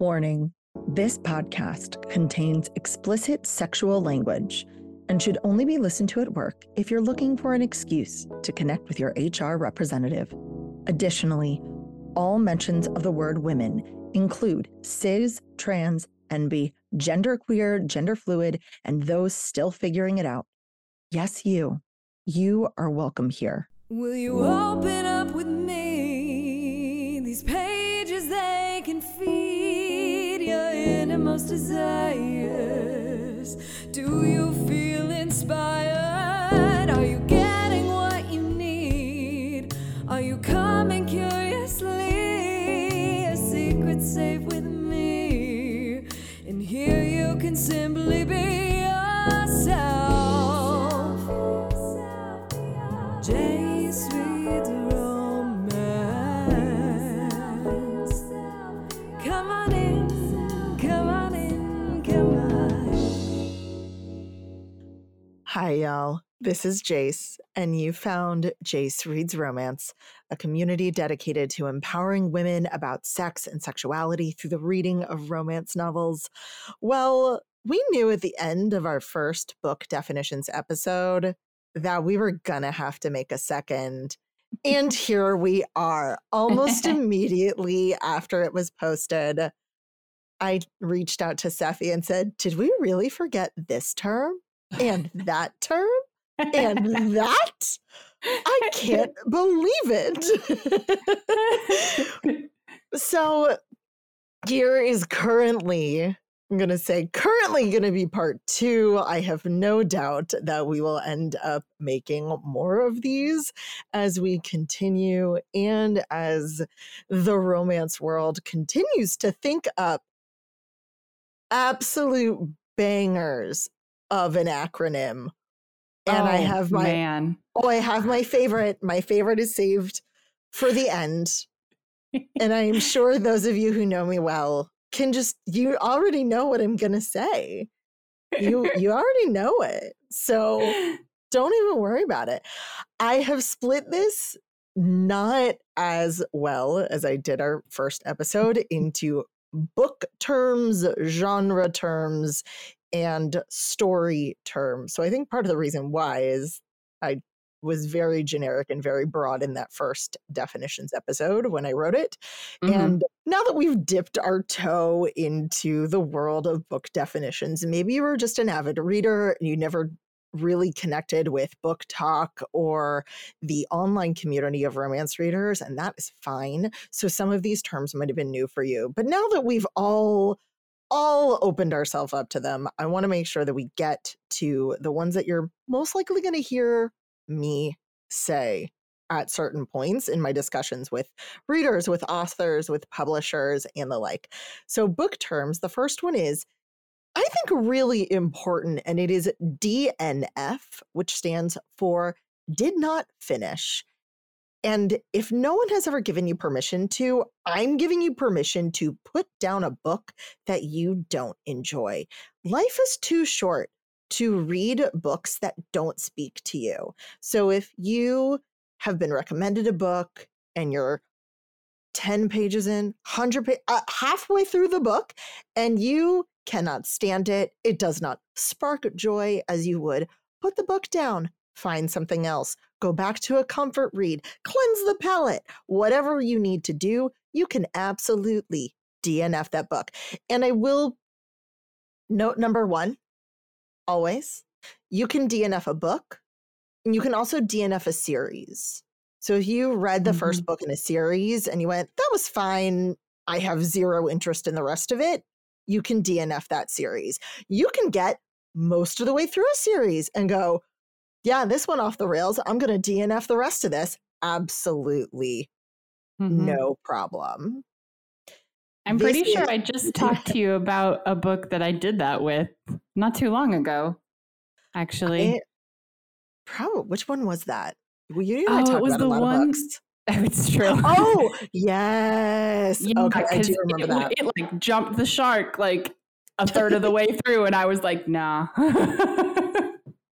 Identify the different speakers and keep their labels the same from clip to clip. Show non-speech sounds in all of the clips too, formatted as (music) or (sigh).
Speaker 1: Warning this podcast contains explicit sexual language and should only be listened to at work if you're looking for an excuse to connect with your HR representative. Additionally, all mentions of the word women include cis, trans, NB, genderqueer, gender fluid, and those still figuring it out. Yes, you. You are welcome here.
Speaker 2: Will you open up with me? Innermost desires. Do you feel inspired? Are you getting what you need? Are you coming curiously? A secret safe with me. And here you can simply be
Speaker 1: Hi, y'all. This is Jace, and you found Jayce Reads Romance, a community dedicated to empowering women about sex and sexuality through the reading of romance novels. Well, we knew at the end of our first book definitions episode that we were gonna have to make a second. And (laughs) here we are, almost (laughs) immediately after it was posted. I reached out to Seffi and said, Did we really forget this term and that term and that? I can't (laughs) believe it. so, here is currently, I'm going to say, currently going to be part two. I have no doubt that we will end up making more of these as we continue and as the romance world continues to think up absolute bangers of an acronym. And I
Speaker 3: Oh,
Speaker 1: have my
Speaker 3: man.
Speaker 1: Oh, I have my favorite. My favorite is saved for the end. (laughs) and I am sure those of you who know me well can just you already know what I'm going to say. You (laughs) you already know it. So don't even worry about it. I have split this not as well as I did our first episode (laughs) into book terms, genre terms, and story terms. So I think part of the reason why is I was very generic and very broad in that first definitions episode when I wrote it.
Speaker 3: Mhm.
Speaker 1: And now that we've dipped our toe into the world of book definitions, maybe you were just an avid reader and you never really connected with book talk or the online community of romance readers, and that is fine. So some of these terms might have been new for you. But now that we've all all opened ourselves up to them, I want to make sure that we get to the ones that you're most likely going to hear me say at certain points in my discussions with readers, with authors, with publishers, and the like. So, book terms, the first one is, I think, really important, and it is DNF, which stands for did not finish. And if no one has ever given you permission to, I'm giving you permission to put down a book that you don't enjoy. Life is too short to read books that don't speak to you. So if you have been recommended a book and you're 10 pages in, 100 pa- uh, halfway through the book and you cannot stand it, it does not spark joy as you would, put the book down, find something else, go back to a comfort read, cleanse the palate, whatever you need to do, you can absolutely DNF that book. And I will note number one always, you can DNF a book and you can also DNF a series. So if you read the first mm-hmm. book in a series and you went, that was fine, I have zero interest in the rest of it, you can DNF that series. You can get most of the way through a series and go, yeah, this went off the rails. I'm going to DNF the rest of this. Absolutely
Speaker 3: Mhm.
Speaker 1: no problem.
Speaker 3: I'm
Speaker 1: This
Speaker 3: pretty sure
Speaker 1: is-
Speaker 3: I just (laughs) talked to you about a book that I did that with not too long ago. Actually,
Speaker 1: It, probably, which one was that? Well, you and I
Speaker 3: Oh, it
Speaker 1: talked
Speaker 3: was
Speaker 1: about a
Speaker 3: the
Speaker 1: lot
Speaker 3: one- (laughs) it's true.
Speaker 1: Oh, yes.
Speaker 3: Yeah,
Speaker 1: okay, I do remember
Speaker 3: it,
Speaker 1: that.
Speaker 3: It like jumped the shark like a third of the (laughs) way through, and I was like, nah.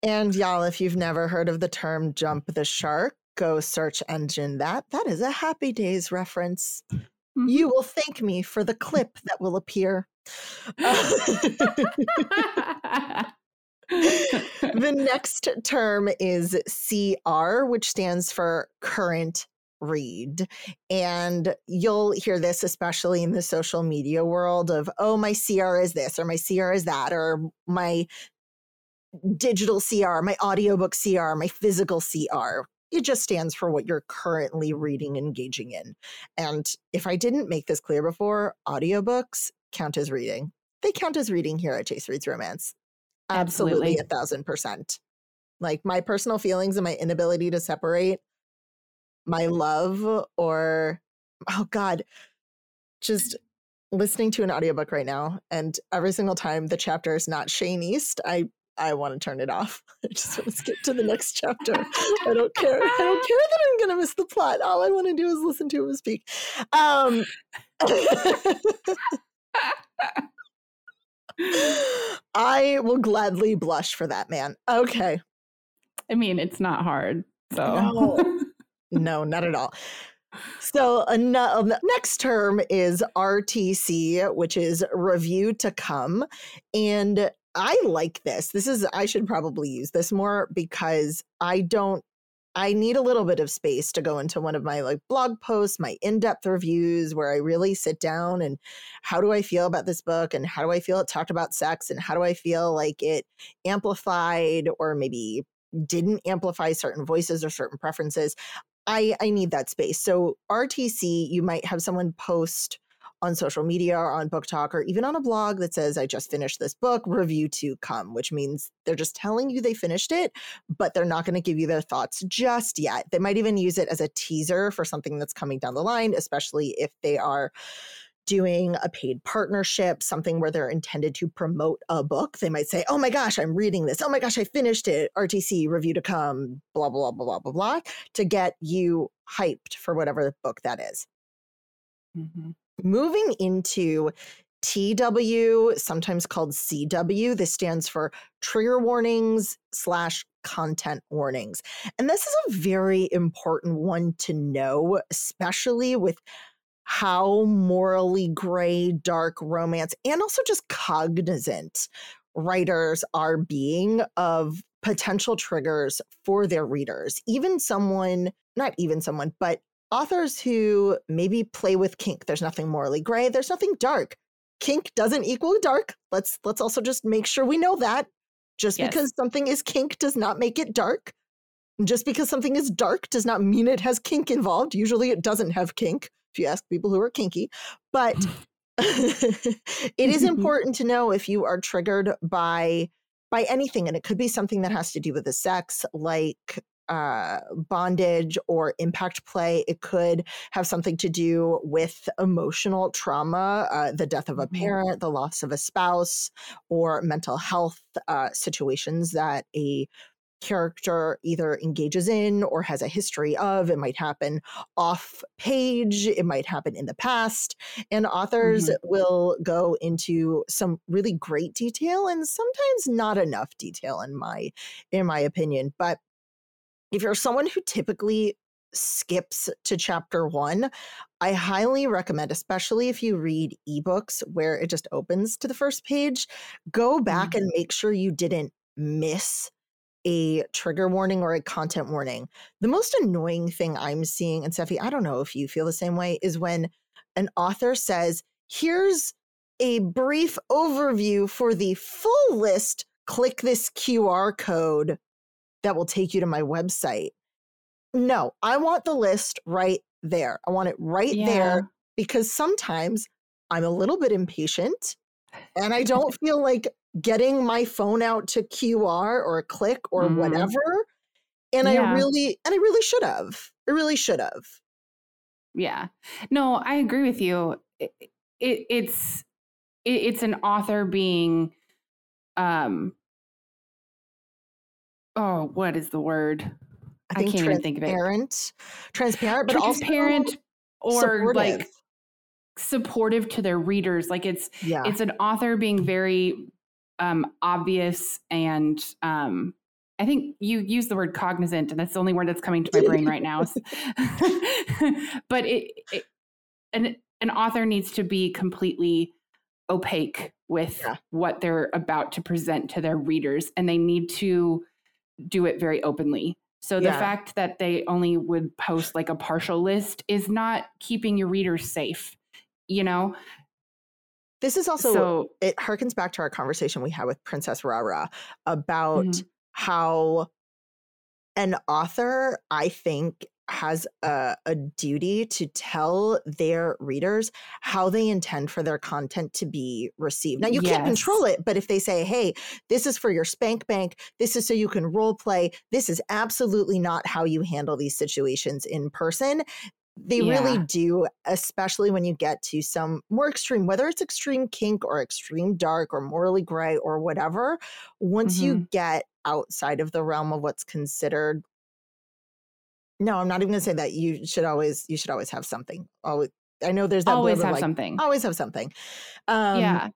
Speaker 1: And y'all, if you've never heard of the term jump the shark, go search engine that. That is a Happy Days reference.
Speaker 3: Mhm.
Speaker 1: You will thank me for the clip that will appear. (laughs) the (laughs) next term is CR, which stands for current read. And you'll hear this, especially in the social media world of, oh, my CR is this, or my CR is that, or my digital CR, my audiobook CR, my physical CR. It just stands for what you're currently reading, engaging in. And if I didn't make this clear before, audiobooks count as reading. They count as reading here at Jayce Reads Romance. Absolutely,
Speaker 3: Absolutely.
Speaker 1: a thousand percent. Like my personal feelings and my inability to separate my love or, oh God, just listening to an audiobook right now. And every single time the chapter is not Shane East, I I want to turn it off. (laughs) I just want to skip to the next chapter. (laughs) I don't care. I don't (laughs) care that I'm going to miss the plot. All I want to do is listen to him speak. Um, I will gladly blush for that man. Okay.
Speaker 3: I mean, it's not hard. So
Speaker 1: No. No, not at all. So, an- uh, next term is RTC, which is review to come. And I like this. This is, I should probably use this more because I don't, I need a little bit of space to go into one of my like blog posts, my in depth reviews where I really sit down and how do I feel about this book and how do I feel it talked about sex and how do I feel like it amplified or maybe didn't amplify certain voices or certain preferences. I, I need that space. So RTC, you might have someone post on social media or on book talk or even on a blog that says i just finished this book review to come which means they're just telling you they finished it but they're not going to give you their thoughts just yet they might even use it as a teaser for something that's coming down the line especially if they are doing a paid partnership, something where they're intended to promote a book, they might say, Oh my gosh, I'm reading this. Oh my gosh, I finished it. RTC review to come, blah, blah, blah, blah, blah, blah, to get you hyped for whatever book that is.
Speaker 3: Mhm.
Speaker 1: Moving into TW, sometimes called CW, this stands for trigger warnings slash content warnings. And this is a very important one to know, especially with how morally gray, dark romance, and also just cognizant writers are being of potential triggers for their readers. Even someone, not even someone, but authors who maybe play with kink. There's nothing morally gray, there's nothing dark. Kink doesn't equal dark. Let's let's also just make sure we know that. Just
Speaker 3: Yes.
Speaker 1: because something is kink does not make it dark. And Just because something is dark does not mean it has kink involved. Usually it doesn't have kink if you ask people who are kinky. But (laughs) (laughs) it is important to know if you are triggered by by anything and it could be something that has to do with the sex like uh, bondage or impact play. It could have something to do with emotional trauma, uh, the death of a
Speaker 3: Mhm.
Speaker 1: parent, the loss of a spouse, or mental health uh, situations that a character either engages in or has a history of. It might happen off page, it might happen in the past. And authors will go into some really great detail and sometimes not enough detail in my in my opinion. But if you're someone who typically skips to chapter one, I highly recommend, especially if you read ebooks where it just opens to the first page, go back mm-hmm. and make sure you didn't miss a trigger warning or a content warning. The most annoying thing I'm seeing, and Steffi, I don't know if you feel the same way, is when an author says, here's a brief overview for the full list. Click this QR code that will take you to my website. No, I want the list right there. I want it right
Speaker 3: Yeah.
Speaker 1: there because sometimes I'm a little bit impatient and I don't (laughs) feel like getting my phone out to QR or a click or
Speaker 3: Mhm.
Speaker 1: whatever. And I really, and I really should have. I really should have.
Speaker 3: Yeah. No, I agree with you. It, it, it's it, it's an author being um oh, what is the word?
Speaker 1: I
Speaker 3: I can't even think of it.
Speaker 1: transparent, transparent, but
Speaker 3: Transparent
Speaker 1: also
Speaker 3: or like
Speaker 1: supportive.
Speaker 3: supportive to their readers. Like it's
Speaker 1: yeah,
Speaker 3: it's an author being very um obvious and um I think you use the word cognizant, and that's the only word that's coming to my brain right now. (laughs) (laughs) but it, it and an author needs to be completely opaque with
Speaker 1: Yeah.
Speaker 3: what they're about to present to their readers and they need to do it very openly. So the
Speaker 1: Yeah.
Speaker 3: fact that they only would post like a partial list is not keeping your readers safe, you know?
Speaker 1: This is also
Speaker 3: so
Speaker 1: it harkens back to our conversation we had with Princess Rara about
Speaker 3: Mhm.
Speaker 1: how an author, I think, has a, a duty to tell their readers how they intend for their content to be received. Now, you can't control it, but if they say, hey, this is for your spank bank, this is so you can role play, this is absolutely not how you handle these situations in person. They really do, especially when you get to some more extreme, whether it's extreme kink or extreme dark or morally gray or whatever. Once you
Speaker 3: Mm-hmm.
Speaker 1: get outside of the realm of what's considered no, I'm not even gonna say that. You should always you should always have something. Always I know there's that
Speaker 3: always have
Speaker 1: like,
Speaker 3: something.
Speaker 1: always have something. Um
Speaker 3: yeah.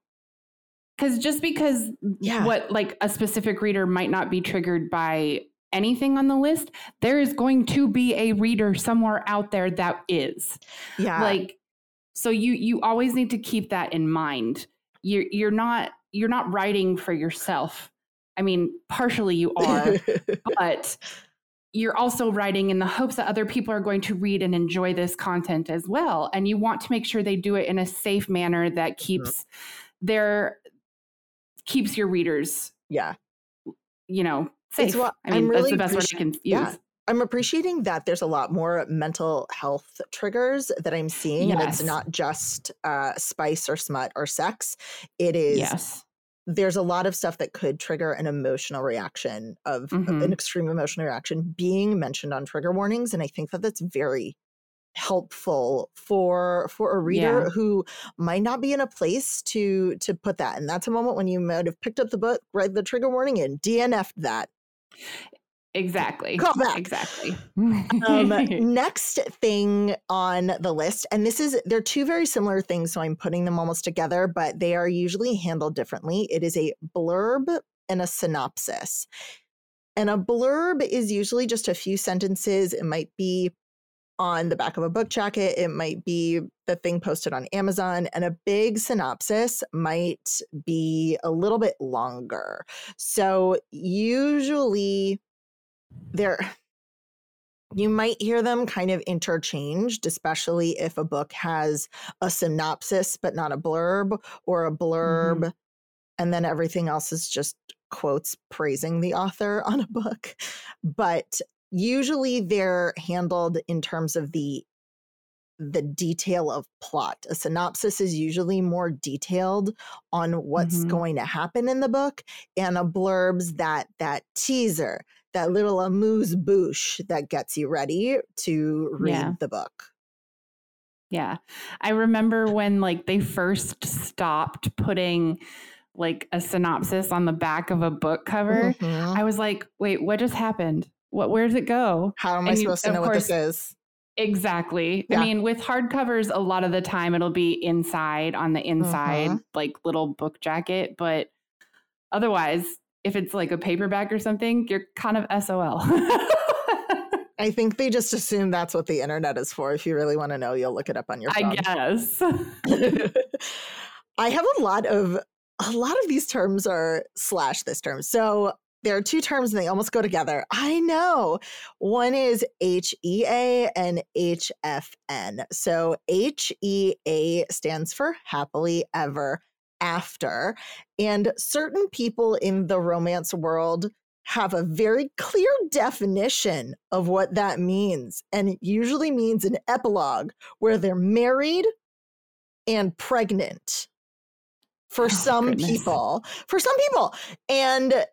Speaker 3: Cuz just because
Speaker 1: Yeah.
Speaker 3: what like a specific reader might not be triggered by anything on the list, there is going to be a reader somewhere out there that is.
Speaker 1: yeah.
Speaker 3: like so you you always need to keep that in mind you're you're not you're not writing for yourself i mean partially you are (laughs) but you're also writing in the hopes that other people are going to read and enjoy this content as well and you want to make sure they do it in a safe manner that keeps their keeps your readers
Speaker 1: yeah.
Speaker 3: you know safe
Speaker 1: what-
Speaker 3: i mean
Speaker 1: I'm
Speaker 3: that's
Speaker 1: really
Speaker 3: the best word i can use
Speaker 1: yeah. I'm appreciating that there's a lot more mental health triggers that I'm seeing, and it's not just uh, spice or smut or sex. It is
Speaker 3: yes
Speaker 1: there's a lot of stuff that could trigger an emotional reaction of of
Speaker 3: Mhm.
Speaker 1: an extreme emotional reaction being mentioned on trigger warnings, and I think that that's very helpful for for a reader
Speaker 3: Yeah.
Speaker 1: who might not be in a place to to put that and that's a moment when you might have picked up the book read the trigger warning and dnf'd that
Speaker 3: exactly exactly
Speaker 1: um, (laughs) next thing on the list, and this is they're two very similar things, so I'm putting them almost together, but they are usually handled differently. It is a blurb and a synopsis. And a blurb is usually just a few sentences. It might be on the back of a book jacket, it might be the thing posted on Amazon, and a big synopsis might be a little bit longer. So usually they're you might hear them kind of interchanged, especially if a book has a synopsis but not a blurb, or a blurb and then everything else is just quotes praising the author (laughs) on a book. But usually they're handled in terms of the the detail of plot. A synopsis is usually more detailed on what's
Speaker 3: Mhm.
Speaker 1: going to happen in the book, and a blurb's that that teaser, that little amuse bouche that gets you ready to read
Speaker 3: Yeah.
Speaker 1: the book.
Speaker 3: Yeah. I remember when like they first stopped putting like a synopsis on the back of a book cover.
Speaker 1: Mhm.
Speaker 3: I was like, wait, what just happened? What where does it go?
Speaker 1: How am I
Speaker 3: and you-
Speaker 1: supposed to
Speaker 3: of
Speaker 1: know what this is?
Speaker 3: Exactly.
Speaker 1: Yeah.
Speaker 3: I mean, with hardcovers, a lot of the time it'll be inside on the inside,
Speaker 1: Mhm.
Speaker 3: like little book jacket. But otherwise, if it's like a paperback or something, you're kind of SOL. (laughs)
Speaker 1: I think they just assume that's what the internet is for. If you really want to know, you'll look it up on your phone.
Speaker 3: I guess. (laughs)
Speaker 1: I have a lot of a lot of these terms are slash this term. So there are two terms and they almost go together. I know. One is HEA and HFN. So HEA stands for happily ever after. And certain people in the romance world have a very clear definition of what that means. And it usually means an epilogue where they're married and pregnant for
Speaker 3: Oh,
Speaker 1: some
Speaker 3: goodness.
Speaker 1: people. For some people. And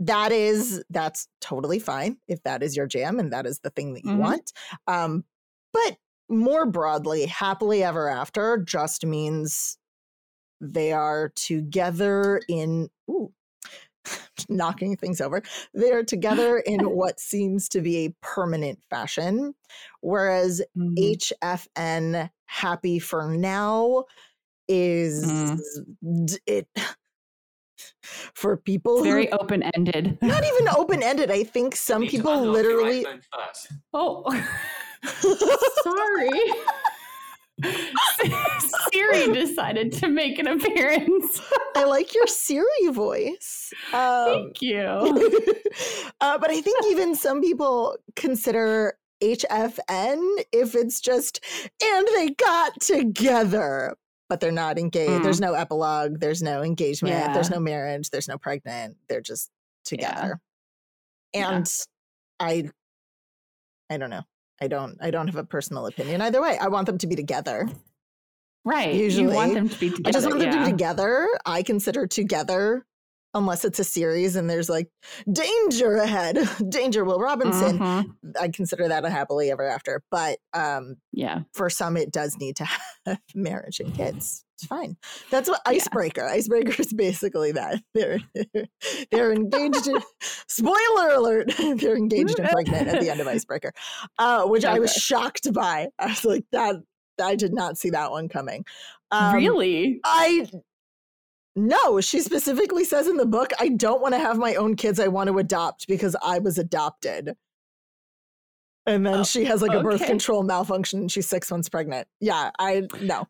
Speaker 1: that is that's totally fine if that is your jam and that is the thing that you
Speaker 3: Mhm.
Speaker 1: want. Um, but more broadly, happily ever after just means they are together in ooh, (laughs) knocking things over. They're together in (laughs) what seems to be a permanent fashion, whereas
Speaker 3: Mhm.
Speaker 1: HFN happy for now is
Speaker 3: Mm.
Speaker 1: it (sighs) for people
Speaker 3: It's
Speaker 1: who
Speaker 3: very open ended.
Speaker 1: not (laughs) even open ended. I think some people literally.
Speaker 3: Oh, sorry. (laughs) Siri decided to make an appearance. (laughs)
Speaker 1: I like your Siri voice. Um,
Speaker 3: Thank you. (laughs)
Speaker 1: uh, but I think even some people consider HFN if it's just, and they got together, but they're not engaged.
Speaker 3: Mm.
Speaker 1: There's no epilogue, there's no engagement, there's no marriage, there's no pregnant. They're just together.
Speaker 3: Yeah.
Speaker 1: And I, I don't know. I don't. I don't have a personal opinion either way. I want them to be together.
Speaker 3: Right. you
Speaker 1: Usually,
Speaker 3: want them to be together.
Speaker 1: I just want them to be together. I consider together, unless it's a series and there's like danger ahead, (laughs) danger. Will Robinson.
Speaker 3: Mhm.
Speaker 1: I consider that a happily ever after. But um,
Speaker 3: Yeah.
Speaker 1: for some, it does need to (laughs) have marriage and kids. It's fine. That's what
Speaker 3: Yeah.
Speaker 1: icebreaker. Icebreaker is basically that (laughs) they're they're engaged. In, (laughs) spoiler alert! (laughs) They're engaged and pregnant at the end of icebreaker, uh, which I was shocked by. I was like that. I did not see that one coming. Um,
Speaker 3: really?
Speaker 1: I no, she specifically says in the book, I don't want to have my own kids. I want to adopt because I was adopted. And then
Speaker 3: Oh,
Speaker 1: she has like a birth control malfunction and she's six months pregnant. Yeah, I no.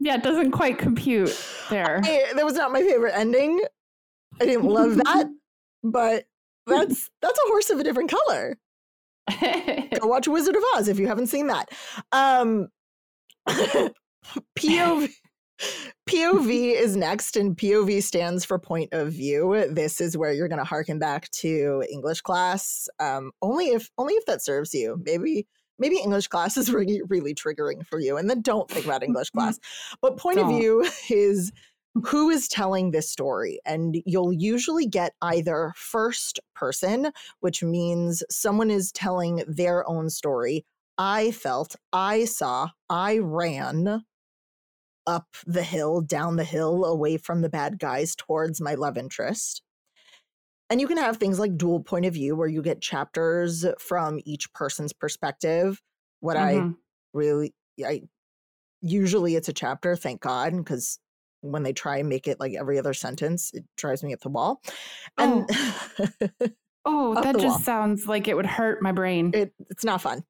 Speaker 3: Yeah, it doesn't quite compute there.
Speaker 1: I- that was not my favorite ending. I didn't love (laughs) that, but that's that's a horse of a different color. Go (laughs) watch Wizard of Oz if you haven't seen that. Um (laughs) POV POV is next, and POV stands for point of view. This is where you're going to harken back to English class, um, only if only if that serves you. Maybe maybe English class is (laughs) really really triggering for you, and then don't think about English mm-hmm. class. But point of
Speaker 3: Don't.
Speaker 1: view (laughs) is who is telling this story, and you'll usually get either first person, which means someone is telling their own story. I felt, I saw, I ran up the hill, down the hill, away from the bad guys towards my love interest. And you can have things like dual point of view where you get chapters from each person's perspective. What I
Speaker 3: Mhm.
Speaker 1: really, I usually it's a chapter, thank God, because when they try and make it like every other sentence, it drives me up the wall. And
Speaker 3: Oh, (laughs)
Speaker 1: Up
Speaker 3: that just
Speaker 1: wall.
Speaker 3: sounds like it would hurt my brain.
Speaker 1: it, it's not fun.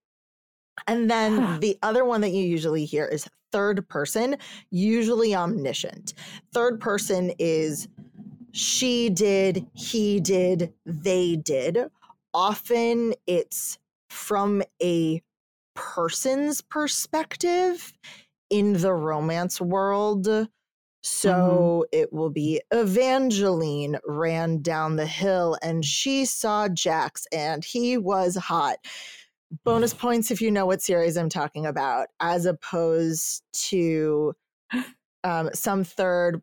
Speaker 1: And then the other one that you usually hear is third person, usually omniscient. Third person is she did, he did, they did. Often it's from a person's perspective in the romance world. So it will be Evangeline ran down the hill and she saw Jacks and he was hot. Bonus (sighs) points if you know what series I'm talking about, as opposed to um, some third,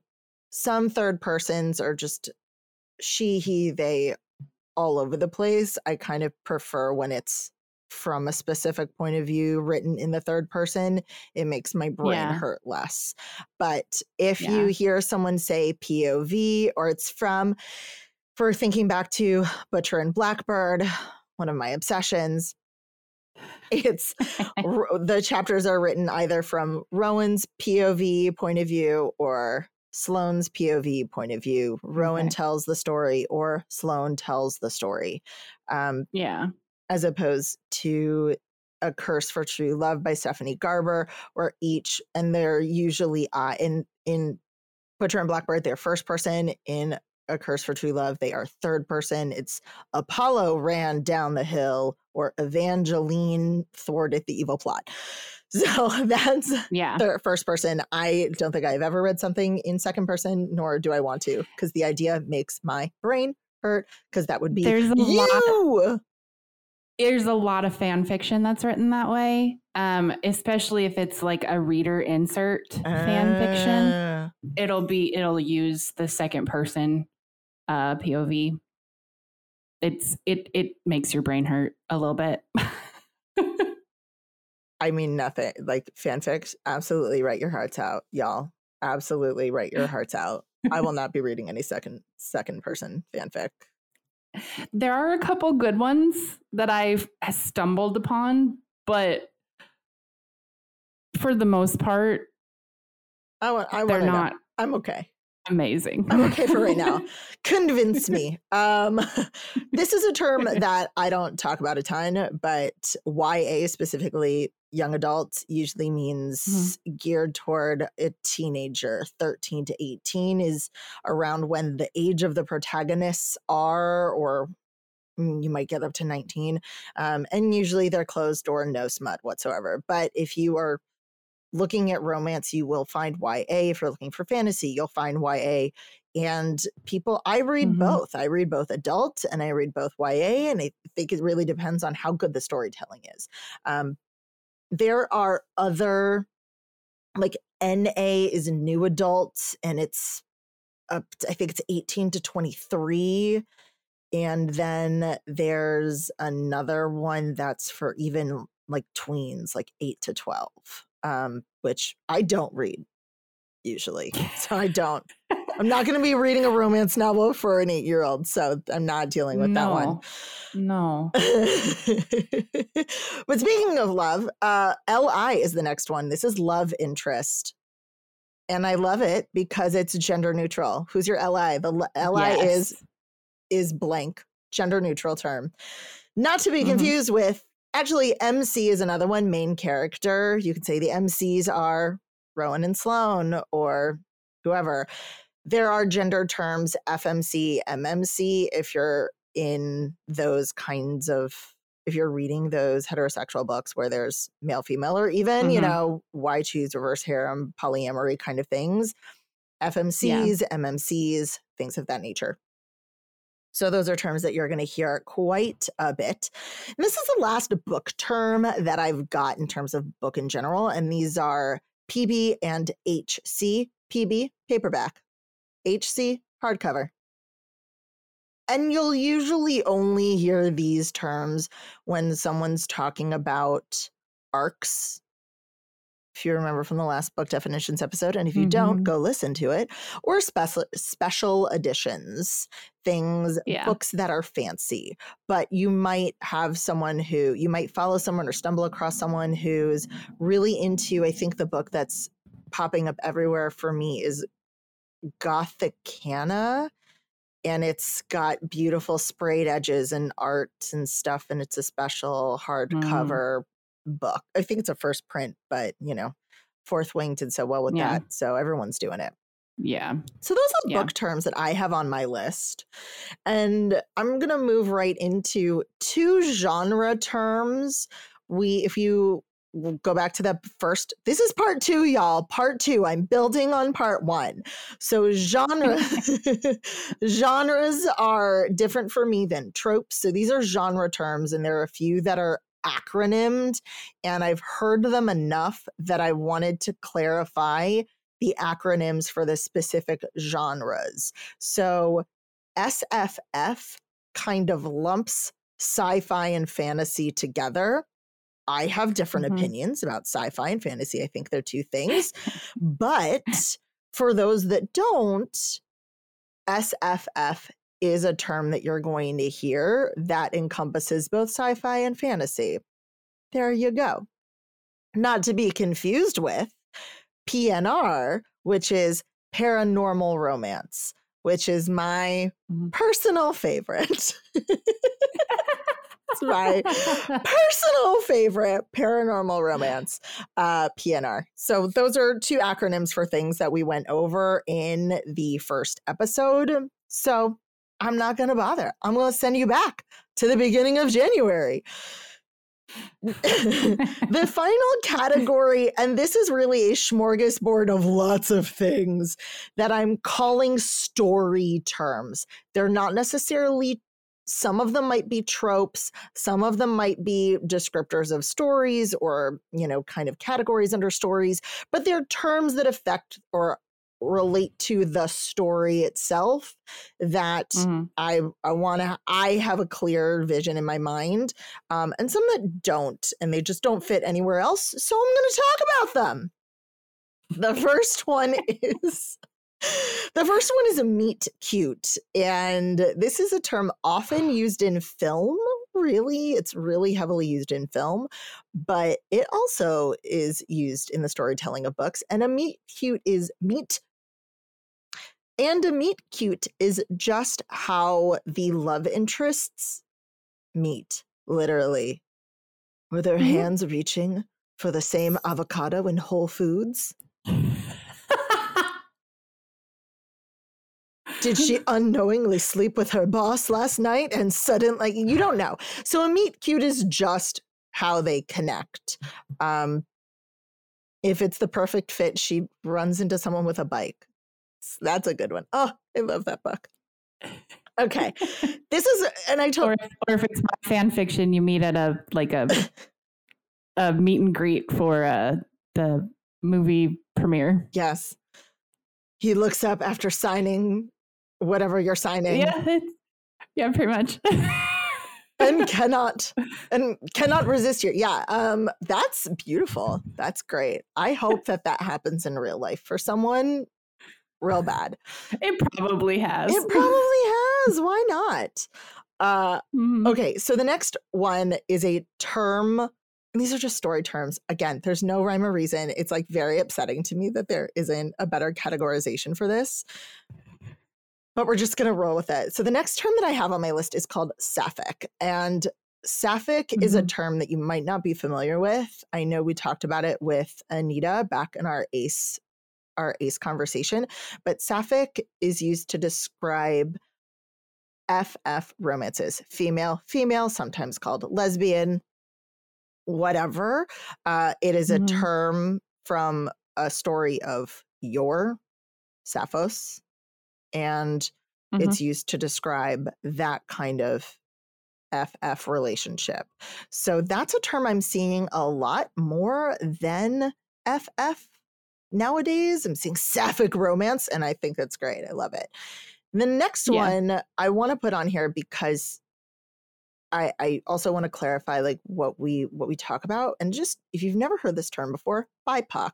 Speaker 1: some third persons are just she, he, they, all over the place. I kind of prefer when it's from a specific point of view written in the third person. It makes my brain
Speaker 3: Yeah.
Speaker 1: hurt less. But if
Speaker 3: Yeah.
Speaker 1: you hear someone say POV or it's from, for thinking back to Butcher and Blackbird, one of my obsessions, it's (laughs) the chapters are written either from Rowan's POV point of view or Sloane's POV point of view. Rowan
Speaker 3: Okay.
Speaker 1: tells the story or Sloane tells the story, um,
Speaker 3: yeah.
Speaker 1: as opposed to A Curse for True Love by Stephanie Garber, where each and they're usually uh, in in Butcher and Blackbird, they're first person. In A Curse for True Love, they are third person. It's Apollo ran down the hill, or Evangeline thwarted the evil plot. (laughs) So (laughs) that's
Speaker 3: Yeah.
Speaker 1: the first person. I don't think I've ever read something in second person, nor do I want to, because the idea makes my brain hurt. Because that would be
Speaker 3: There's a lot-
Speaker 1: you.
Speaker 3: There's a lot of fan fiction that's written that way, um, especially if it's like a reader insert fan fiction.
Speaker 1: Ah.
Speaker 3: It'll be it'll use the second person uh, POV. It's it it makes your brain hurt a little bit. (laughs)
Speaker 1: I mean, nothing like fanfics. Absolutely write your hearts out, y'all. Absolutely write your hearts out. I will not be reading any second second person fanfic.
Speaker 3: there are a couple good ones that I've stumbled upon, but for the most part,
Speaker 1: I want. I
Speaker 3: they're
Speaker 1: want.
Speaker 3: not
Speaker 1: I'm okay.
Speaker 3: Amazing.
Speaker 1: I'm okay for right now. (laughs) Convince me. Um, (laughs) this is a term that I don't talk about a ton, but YA specifically young adult usually means mm-hmm. geared toward a teenager. 13 to 18 is around when the age of the protagonists are, or mm, you might get up to 19. Um, and usually they're closed door, no smut whatsoever. But if you are looking at romance, you will find YA. If you're looking for fantasy, you'll find YA. And people, I read mm-hmm. both. I read both adult and I read both YA. And I think it really depends on how good the storytelling is. Um, there are other, like NA is new adults and it's up, to, I think it's 18 to 23. And then there's another one that's for even like tweens, like 8 to 12 um, which I don't read usually. (laughs) So I don't. I'm not going to be reading a romance novel for an eight year old. So I'm not dealing with
Speaker 3: no,
Speaker 1: that one.
Speaker 3: No. (laughs)
Speaker 1: but speaking of love, uh, LI is the next one. This is love interest. And I love it because it's gender neutral. Who's your LI? The LI yes. is is blank, gender neutral term. Not to be mm-hmm. confused mm-hmm. with Actually, MC is another one, main character. You could say the MCs are Rowan and Sloane or whoever. There are gender terms FMC, MMC if you're in those kinds of if you're reading those heterosexual books where there's male female or even mm-hmm. you know why choose reverse harem polyamory kind of things fmcs yeah. mmcs things of that nature so those are terms that you're going to hear quite a bit. And this is the last book term that I've got in terms of book in general. And these are PB and HC. PB, paperback. HC, hardcover. And you'll usually only hear these terms when someone's talking about arcs if you remember from the last book definitions episode. And if you mm-hmm. don't, go listen to it. Or special special editions, things, yeah. books that are fancy. But you might have someone who you might follow someone or stumble across someone who's really into, I think the book that's popping up everywhere for me is Gothikana and it's got beautiful sprayed edges and art and stuff and it's a special mm. hardcover mm book. I think it's a first print, but you know, Fourth Wing did so well with yeah. that. So everyone's doing it.
Speaker 3: Yeah.
Speaker 1: So those are yeah. book terms that I have on my list. And I'm going to move right into two genre terms. We if you go back to that first this is part 2 y'all part 2 i'm building on part 1 so genre (laughs) (laughs) genres are different for me than tropes so these are genre terms and there are a few that are acronymed, and I've heard them enough that I wanted to clarify the acronyms for the specific genres. So SFF kind of lumps sci fi and fantasy together. I have different mm-hmm. opinions about sci fi and fantasy. I think they're two things. but for those that don't, SFF is a term that you're going to hear that encompasses both sci fi and fantasy. There you go. Not to be confused with PNR, which is paranormal romance, which is my mm-hmm. personal favorite. it's my (laughs) personal favorite paranormal romance, uh, PNR. So, those are two acronyms for things that we went over in the first episode. So, I'm not going to bother. I'm going to send you back to the beginning of January. (laughs) the (laughs) final category, and this is really a smorgasbord of lots of things that I'm calling story terms. They're not necessarily some of them might be tropes some of them might be descriptors of stories or you know kind of categories under stories but they're terms that affect or relate to the story itself that mm-hmm. i i want to i have a clear vision in my mind um, and some that don't and they just don't fit anywhere else so i'm going to talk about them the first one (laughs) is the first one is a meet cute and this is a term often (gasps) used in film really it's really heavily used in film but it also is used in the storytelling of books and a meet cute is meet and a meet cute is just how the love interests meet, literally. With their mm-hmm. hands reaching for the same avocado in Whole Foods? (laughs) Did she unknowingly sleep with her boss last night and suddenly like you don't know. So a meet cute is just how they connect. Um if it's the perfect fit, she runs into someone with a bike. That's a good one. Oh, I love that book. Okay. (laughs) This is and I told
Speaker 3: or, if, or if it's my fan fiction, you meet at a like a (laughs) a meet and greet for uh the movie premiere.
Speaker 1: Yes. He looks up after signing whatever you're signing.
Speaker 3: Yeah, it's, yeah, pretty much.
Speaker 1: and (laughs) cannot and cannot resist you. Yeah, um that's beautiful. That's great. I hope that that happens in real life for someone real bad.
Speaker 3: It probably has.
Speaker 1: It (laughs) probably has. Why not? Uh
Speaker 3: Mhm.
Speaker 1: okay, so the next one is a term and these are just story terms. Again, there's no rhyme or reason. It's like very upsetting to me that there isn't a better categorization for this. But we're just going to roll with it. So the next term that I have on my list is called sapphic. And sapphic is a
Speaker 3: Mhm.
Speaker 1: term that you might not be familiar with. I know we talked about it with Anita back in our ACE our ACE conversation, but sapphic is used to describe FF romances, female, female, sometimes called lesbian, whatever. Uh, it is a
Speaker 3: Mhm.
Speaker 1: term from a story of your Sappho's, and
Speaker 3: Mhm.
Speaker 1: it's used to describe that kind of FF relationship. So that's a term I'm seeing a lot more than FF nowadays. I'm seeing sapphic romance, and I think that's great. I love it. The next
Speaker 3: Yeah.
Speaker 1: one I want to put on here because I, I also want to clarify like what we what we talk about and just if you've never heard this term before, BIPOC.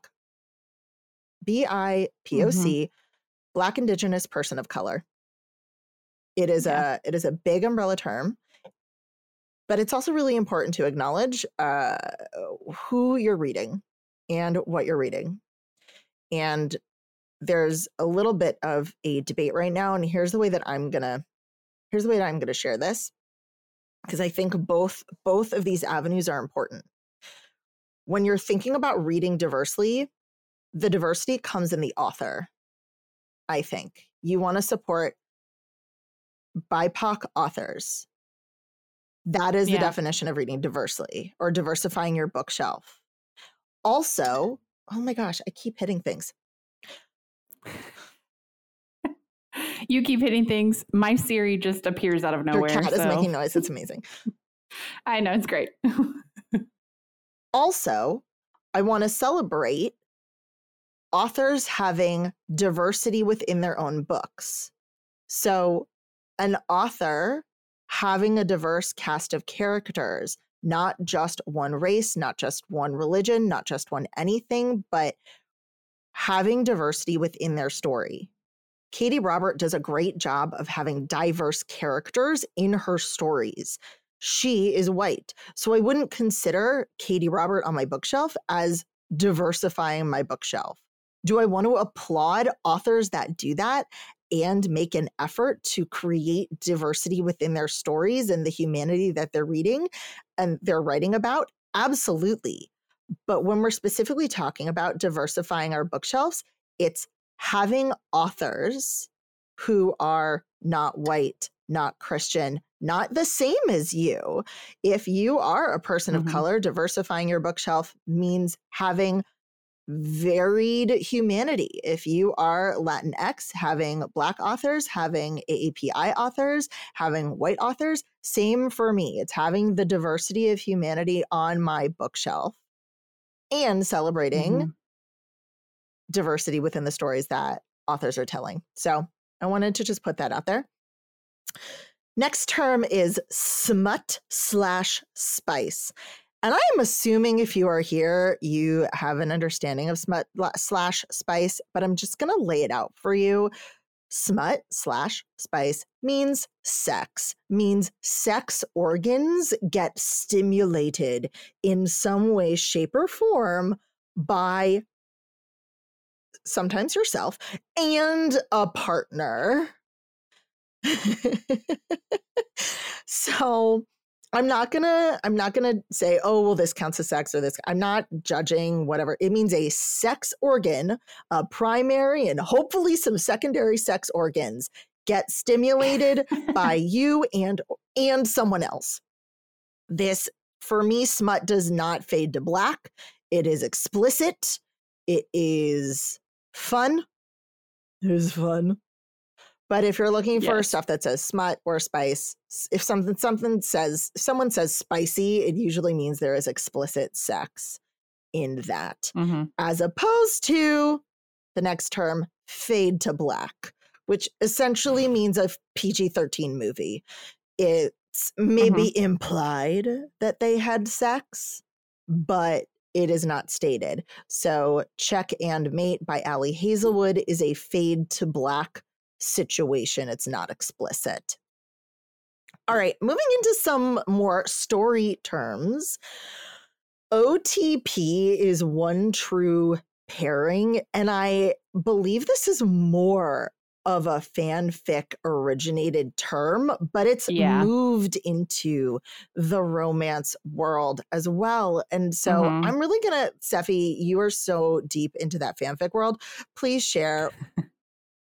Speaker 1: B I P O C, Black Indigenous Person of Color. It is
Speaker 3: Yeah.
Speaker 1: a it is a big umbrella term, but it's also really important to acknowledge uh, who you're reading and what you're reading. And there's a little bit of a debate right now, and here's the way that I'm gonna here's the way that I'm gonna share this because I think both both of these avenues are important. When you're thinking about reading diversely, the diversity comes in the author. I think you want to support BIPOC authors. That is the definition of reading diversely or diversifying your bookshelf. Also, oh my gosh, I keep hitting things. (laughs)
Speaker 3: You keep hitting things. My Siri just appears out of
Speaker 1: Your
Speaker 3: nowhere.
Speaker 1: cat is making noise. It's amazing. (laughs)
Speaker 3: I know it's great.
Speaker 1: also, I want to celebrate authors having diversity within their own books. So, an author having a diverse cast of characters, not just one race, not just one religion, not just one anything, but having diversity within their story. Katee Robert does a great job of having diverse characters in her stories. She is white. So I wouldn't consider Katee Robert on my bookshelf as diversifying my bookshelf. Do I want to applaud authors that do that and make an effort to create diversity within their stories and the humanity that they're reading and they're writing about? Absolutely. But when we're specifically talking about diversifying our bookshelves, it's having authors who are not white, not Christian, not the same as you. If you are a person
Speaker 3: Mhm.
Speaker 1: of color, diversifying your bookshelf means having varied humanity. If you are Latinx, having Black authors, having AAPI authors, having white authors, same for me. It's having the diversity of humanity on my bookshelf and celebrating
Speaker 3: Mhm.
Speaker 1: diversity within the stories that authors are telling. So I wanted to just put that out there. Next term is smut slash spice. And I am assuming if you are here, you have an understanding of smut slash spice, but I'm just going to lay it out for you. Smut slash spice means sex, means sex organs get stimulated in some way, shape, or form by sometimes yourself and a partner. (laughs) so I'm not gonna I'm not gonna say, oh well, this counts as sex or this. I'm not judging whatever. It means a sex organ, a primary and hopefully some secondary sex organs get stimulated by (laughs) you and and someone else. This for me, smut does not fade to black. It is explicit. It is fun. It is fun. But if you're looking for
Speaker 3: Yes.
Speaker 1: stuff that says smut or spice, if something something says someone says spicy, it usually means there is explicit sex in that,
Speaker 3: Mhm.
Speaker 1: as opposed to the next term, fade to black, which essentially (sighs) means a PG-13 movie. It's maybe implied that they had sex, but it is not stated. So, Check and Mate by Ali Hazelwood is a fade to black situation. It's not explicit. All right, moving into some more story terms. OTP is one true pairing, and I believe this is more of a fanfic originated term, but it's
Speaker 3: Yeah.
Speaker 1: moved into the romance world as well. And so
Speaker 3: Mhm.
Speaker 1: I'm really gonna, Steffi, you are so deep into that fanfic world. Please share (laughs)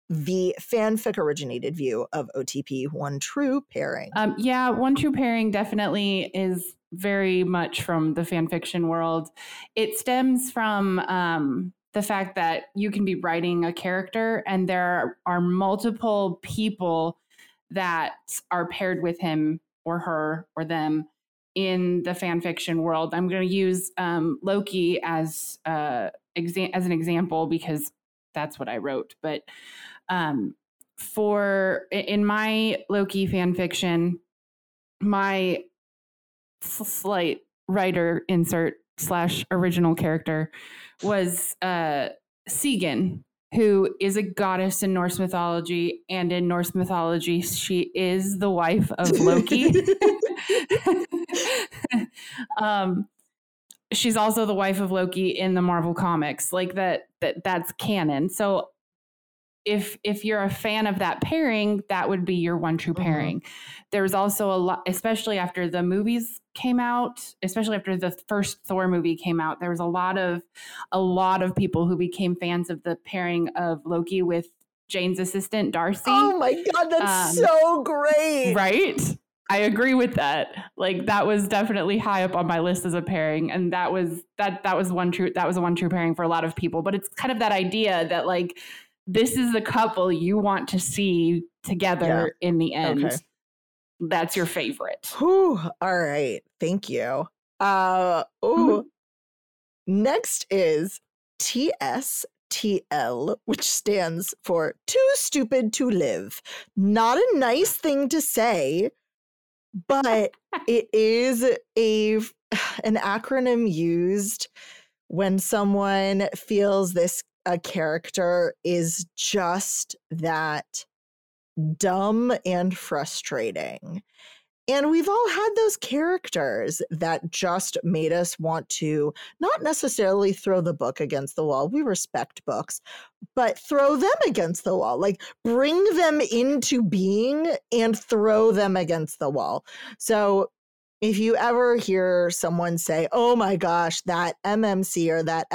Speaker 1: the fanfic originated view of OTP, one true pairing.
Speaker 3: Um, yeah, one true pairing definitely is very much from the fanfiction world. It stems from um, the fact that you can be writing a character and there are multiple people that are paired with him or her or them in the fanfiction world. I'm going to use um, Loki as uh, exa- as an example because that's what I wrote. But um, for in my Loki fan fiction, my slight writer insert slash original character was uh Sigyn, who is a goddess in Norse mythology, and in Norse mythology, she is the wife of Loki. (laughs) um she's also the wife of Loki in the Marvel comics. Like that that that's canon. So if if you're a fan of that pairing, that would be your one true
Speaker 1: Mhm.
Speaker 3: There was also a lot, especially after the movies came out, especially after the first Thor movie came out. There was a lot of a lot of people who became fans of the pairing of Loki with Jane's assistant Darcy.
Speaker 1: oh my God, that's
Speaker 3: Um,
Speaker 1: so great.
Speaker 3: Right? I agree with that. Like that was definitely high up on my list as a pairing and that was that that was one true that was a one true pairing for a lot of people, but it's kind of that idea that like this is the couple you want to see together in the end.
Speaker 1: Okay.
Speaker 3: That's your favorite.
Speaker 1: Whew, all right. Thank you. Uh oh. Next is TSTL, which stands for Too Stupid to Live. Not a nice thing to say, but (laughs) it is a (sighs) an acronym used when someone feels this a character is just that dumb and frustrating. And we've all had those characters that just made us want to not necessarily throw the book against the wall. We respect books, but throw them against the wall. Like bring them into being and throw them against the wall. So if you ever hear someone say, oh my gosh, that MMC or that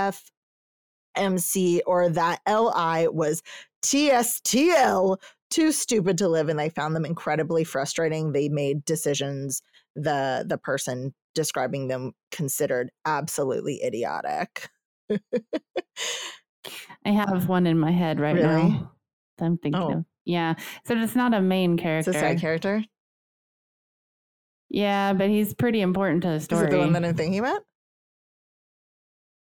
Speaker 1: FMC or that LI was TSTL, too stupid to live and they found them incredibly frustrating they made decisions the the person describing them considered absolutely idiotic
Speaker 3: I have one in my head right
Speaker 1: Really?
Speaker 3: now. I'm thinking
Speaker 1: Oh.
Speaker 3: of. Yeah. So it's not a main character.
Speaker 1: it's a side character
Speaker 3: Yeah, but he's pretty important to the
Speaker 1: is
Speaker 3: story.
Speaker 1: it the one that i'm thinking about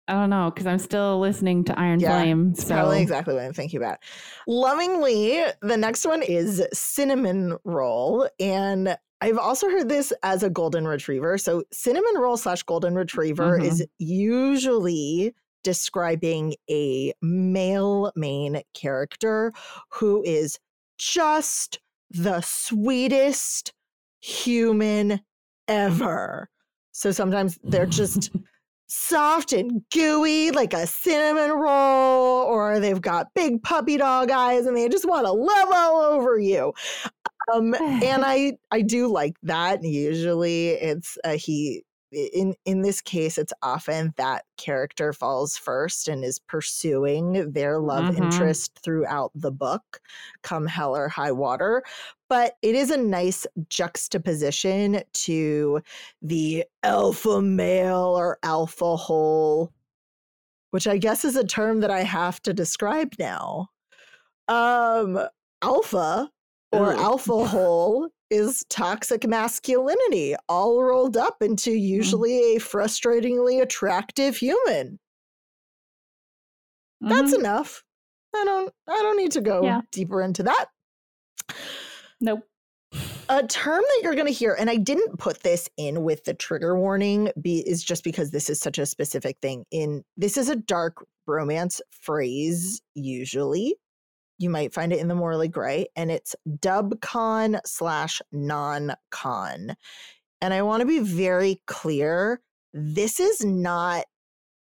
Speaker 3: I don't know because I'm still listening to Iron
Speaker 1: Yeah,
Speaker 3: Flame. So
Speaker 1: probably exactly what i'm thinking about lovingly the next one is cinnamon roll and I've also heard this as a golden retriever. So, cinnamon roll slash golden retriever mm-hmm. is usually describing a male main character who is just the sweetest human ever. So, sometimes they're just (laughs) soft and gooey like a cinnamon roll, or they've got big puppy dog eyes and they just want to love all over you. Um, (sighs) and I I do like that. Usually, it's uh, he in in this case it's often that character falls first and is pursuing their love
Speaker 3: Mhm.
Speaker 1: interest throughout the book come hell or high water but it is a nice juxtaposition to the alpha male or alpha hole which i guess is a term that i have to describe now um alpha or
Speaker 3: Ugh.
Speaker 1: alpha hole is toxic masculinity all rolled up into
Speaker 3: Mm.
Speaker 1: usually a frustratingly attractive human that's
Speaker 3: Mhm.
Speaker 1: enough i don't i don't need to go
Speaker 3: Yeah.
Speaker 1: deeper into that
Speaker 3: nope.
Speaker 1: a term that you're going to hear and i didn't put this in with the trigger warning be, is just because this is such a specific thing in this is a dark romance phrase usually you might find it in the morally gray and it's dubcon slash non-con and i want to be very clear this is not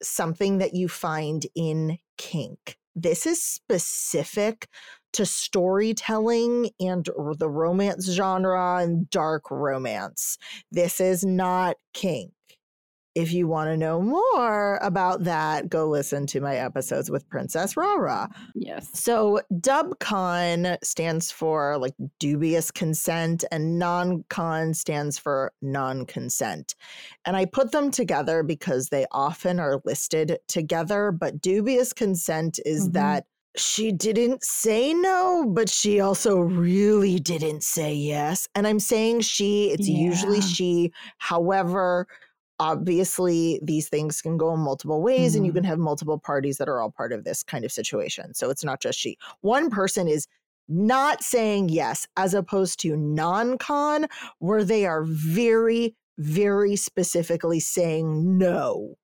Speaker 1: something that you find in kink this is specific to storytelling and the romance genre and dark romance. This is not kink. If you want to know more about that, go listen to my episodes with Princess Rara.
Speaker 3: Yes.
Speaker 1: So, dubcon stands for like dubious consent, and non con stands for non consent. And I put them together because they often are listed together. But dubious consent is
Speaker 3: Mhm.
Speaker 1: that she didn't say no, but she also really didn't say yes. And I'm saying she, it's usually she. However, obviously these things can go in multiple ways and you can mm-hmm. have multiple parties that are all part of this kind of situation so it's not just she. One person is not saying yes as opposed to non-con where they are very very specifically saying no.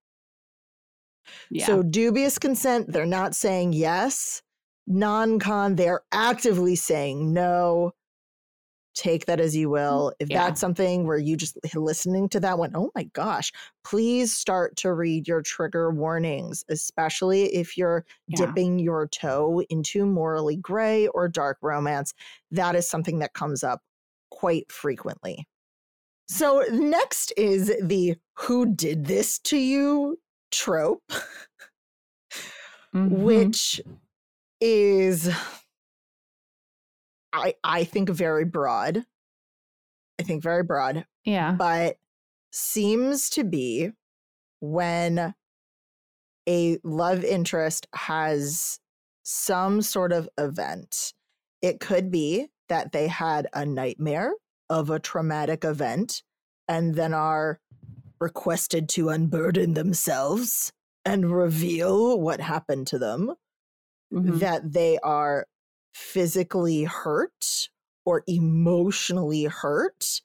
Speaker 3: Yeah.
Speaker 1: so dubious consent they're not saying yes. Non-con they're actively saying no take that as you will if
Speaker 3: Yeah.
Speaker 1: that's something where you just listening to that one oh my gosh please start to read your trigger warnings especially if you're
Speaker 3: Yeah.
Speaker 1: dipping your toe into morally gray or dark romance that is something that comes up quite frequently so next is the who did this to you trope
Speaker 3: Mhm.
Speaker 1: which is I I think very broad. I think very broad,
Speaker 3: yeah.
Speaker 1: but seems to be when a love interest has some sort of event. It could be that they had a nightmare of a traumatic event and then are requested to unburden themselves and reveal what happened to them
Speaker 3: Mhm.
Speaker 1: that they are physically hurt or emotionally hurt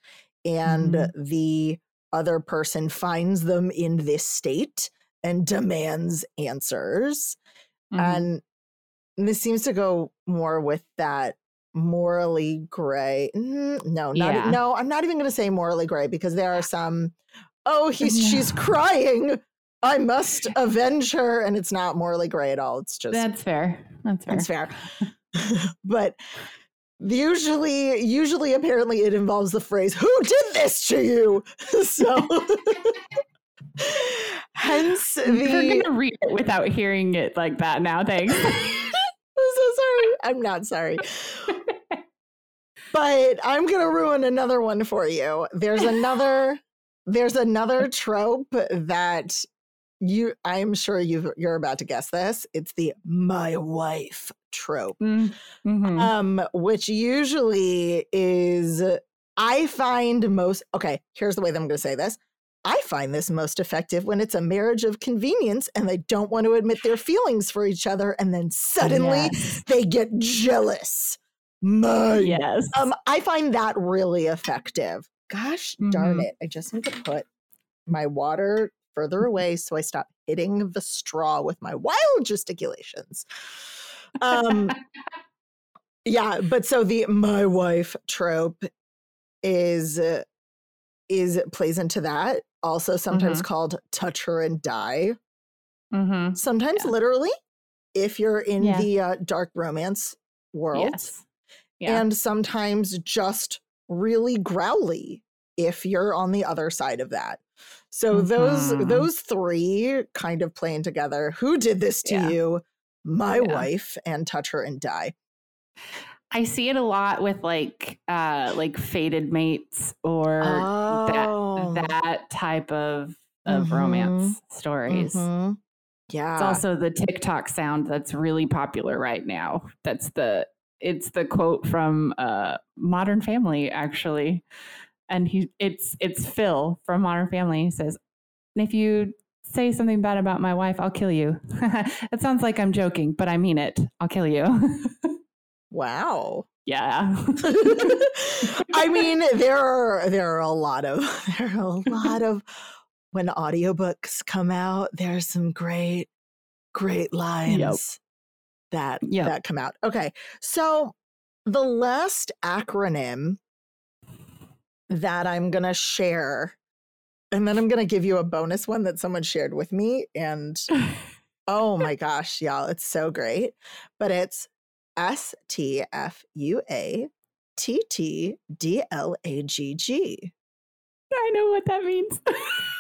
Speaker 1: and
Speaker 3: Mhm.
Speaker 1: the other person finds them in this state and demands answers
Speaker 3: Mhm.
Speaker 1: and this seems to go more with that morally gray Mm, no not
Speaker 3: Yeah.
Speaker 1: no i'm not even going to say morally gray because there are some oh he's she's crying i must (laughs) avenge her and it's not morally gray at all it's just
Speaker 3: That's fair. That's fair.
Speaker 1: it's fair. (laughs) (laughs) but usually, usually, apparently, it involves the phrase, Who did this to you? (laughs) so, (laughs) hence the We're
Speaker 3: gonna read it without hearing it like that now. Thanks.
Speaker 1: I'm so sorry. I'm not sorry. But I'm going to ruin another one for you. There's another. There's another trope that you I'm sure you you're about to guess this. It's the my wife trope.
Speaker 3: Mm, mhm.
Speaker 1: um which usually is i find most okay here's the way that i'm going to say this i find this most effective when it's a marriage of convenience and they don't want to admit their feelings for each other and then suddenly
Speaker 3: Yes.
Speaker 1: they get jealous my
Speaker 3: yes.
Speaker 1: um i find that really effective gosh darn
Speaker 3: Mhm.
Speaker 1: it i just need to put my water further away so i stop hitting the straw with my wild gesticulations um (laughs) yeah but so the my wife trope is uh, is plays into that also sometimes called touch her and die
Speaker 3: hmm
Speaker 1: sometimes
Speaker 3: Yeah.
Speaker 1: literally if you're in
Speaker 3: Yeah.
Speaker 1: the uh, dark romance world
Speaker 3: Yes. Yeah.
Speaker 1: and sometimes just really growly if you're on the other side of that. So those
Speaker 3: Mhm.
Speaker 1: those three kind of playing together. Who did this to
Speaker 3: Yeah.
Speaker 1: you? My
Speaker 3: Yeah.
Speaker 1: wife and touch her and die.
Speaker 3: I see it a lot with like uh like fated mates or
Speaker 1: Oh.
Speaker 3: that that type of of
Speaker 1: Mhm.
Speaker 3: romance stories.
Speaker 1: Mhm. Yeah.
Speaker 3: It's also the TikTok sound that's really popular right now. That's the it's the quote from uh Modern Family actually. And he it's it's Phil from Modern Family. He says, "If you say something bad about my wife, I'll kill you." (laughs) it sounds like I'm joking, but I mean it. I'll kill you. (laughs)
Speaker 1: wow.
Speaker 3: yeah. (laughs)
Speaker 1: I mean, there are there are a lot of there are a lot of when audiobooks come out, there's some great, great lines that
Speaker 3: Yep.
Speaker 1: that come out. Okay. So the last acronym that I'm gonna share, and then I'm gonna give you a bonus one that someone shared with me. And oh my gosh, y'all, it's so great. But it's S T F U A T T D L A G G.
Speaker 3: I know what that means. (laughs)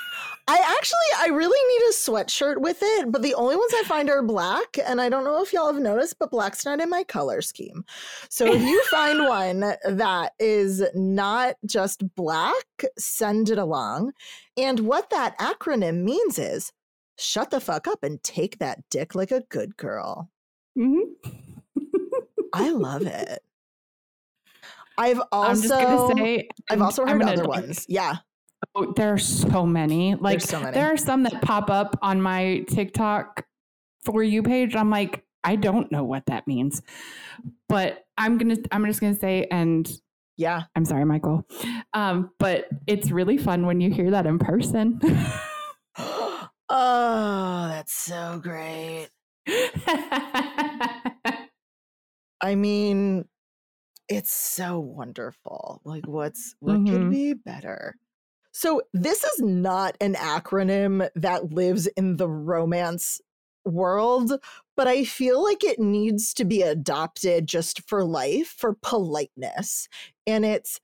Speaker 1: I actually, I really need a sweatshirt with it, but the only ones I find are black. And I don't know if y'all have noticed, but black's not in my color scheme. So if you (laughs) find one that is not just black, send it along. And what that acronym means is shut the fuck up and take that dick like a good girl.
Speaker 3: Mhm.
Speaker 1: I love (laughs) it. I've
Speaker 3: I'm just
Speaker 1: also,
Speaker 3: gonna say
Speaker 1: I've also heard other ones. Yeah.
Speaker 3: Oh, there are so many. Like
Speaker 1: so many.
Speaker 3: there are some that pop up on my TikTok for you page. I'm like, I don't know what that means. But I'm gonna I'm just gonna say, and
Speaker 1: Yeah.
Speaker 3: I'm sorry, Michael. Um, but it's really fun when you hear that in person. (gasps)
Speaker 1: oh, that's so great. I mean, it's so wonderful. Like, what's what could
Speaker 3: Mhm.
Speaker 1: be better? So, this is not an acronym that lives in the romance world, but I feel like it needs to be adopted just for life, for politeness. And it's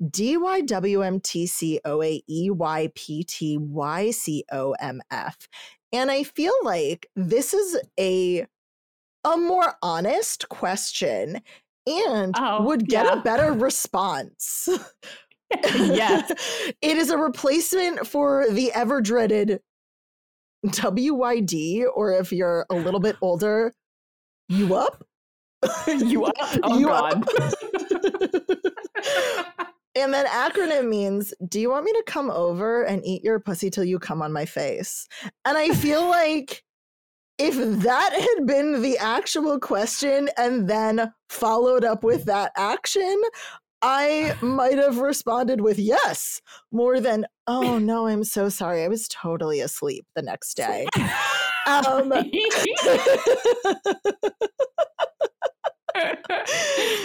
Speaker 1: DYWMTCOAEYPTYCOMF. And I feel like this is a a more honest question and
Speaker 3: Oh,
Speaker 1: would get
Speaker 3: yeah.
Speaker 1: a better response. (laughs)
Speaker 3: yes. (laughs)
Speaker 1: it is a replacement for the ever dreaded WYD, or if you're a little bit older, you up? (laughs)
Speaker 3: you up? (laughs) Oh
Speaker 1: You
Speaker 3: God.
Speaker 1: and that acronym means Do you want me to come over and eat your pussy till you come on my face? And I feel like if that had been the actual question and then followed up with that action, I might have responded with yes more than, oh (laughs) no, I'm so sorry. I was totally asleep the next day. Um, (laughs)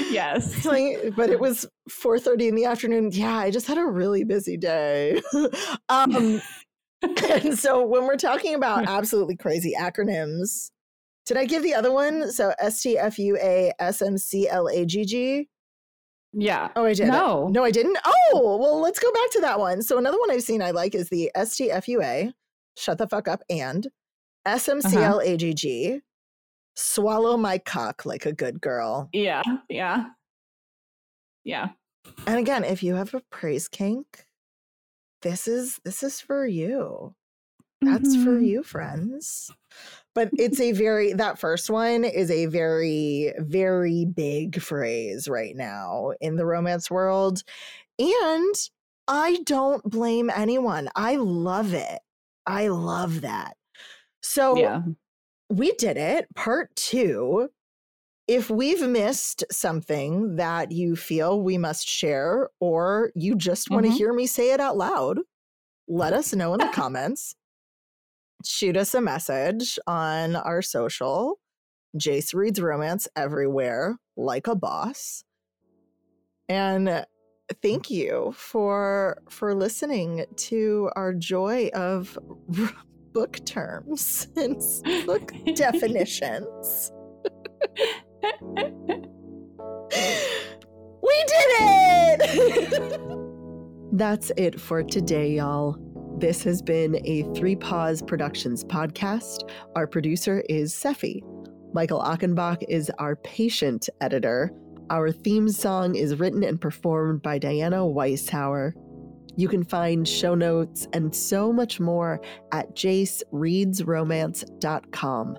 Speaker 3: yes. (laughs)
Speaker 1: but it was 4.30 in the afternoon. Yeah, I just had a really busy day. um, and so when we're talking about absolutely crazy acronyms, did I give the other one? So S
Speaker 3: Yeah.
Speaker 1: Oh, I did.
Speaker 3: No.
Speaker 1: No, I didn't. Oh, well, let's go back to that one. So another one I've seen I like is the S T F U A, shut the fuck up, and S M C L A G G, swallow my cock like a good girl.
Speaker 3: Yeah. Yeah. Yeah.
Speaker 1: And again, if you have a praise kink, this is this is for you. That's for
Speaker 3: Mhm.
Speaker 1: you, friends. But it's a very that first one is a very very big phrase right now in the romance world. And I don't blame anyone. I love it. I love that. So
Speaker 3: Yeah.
Speaker 1: we did it. Part two. If we've missed something that you feel we must share, or you just want to
Speaker 3: Mhm.
Speaker 1: hear me say it out loud, let us know in the comments. Shoot us a message on our social. Jayce reads romance everywhere, like a boss. And thank you for for listening to our joy of (laughs) book terms (laughs) and book definitions. (laughs) We did it! That's it for today, y'all. This has been a Three Paws Productions podcast. Our producer is Seffi. Michael Achenbach is our patient editor. Our theme song is written and performed by Diana Weishauer. You can find show notes and so much more at jaycereadsromance.com.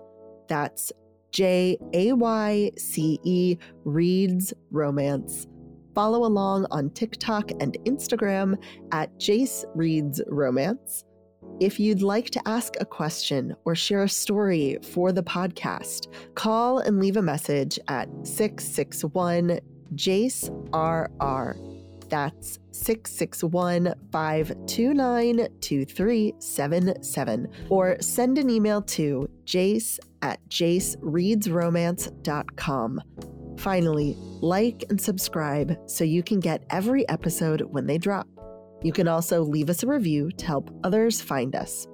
Speaker 1: That's J A Y C E Reads Romance. Follow along on TikTok and Instagram at Jayce Reads Romance. If you'd like to ask a question or share a story for the podcast, call and leave a message at 661 Jayce RR. That's 661 529 2377. Or send an email to jayce at jaycereadsromance.com. Finally, like and subscribe so you can get every episode when they drop. You can also leave us a review to help others find us.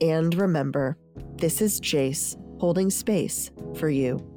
Speaker 1: And remember, this is Jayce holding space for you.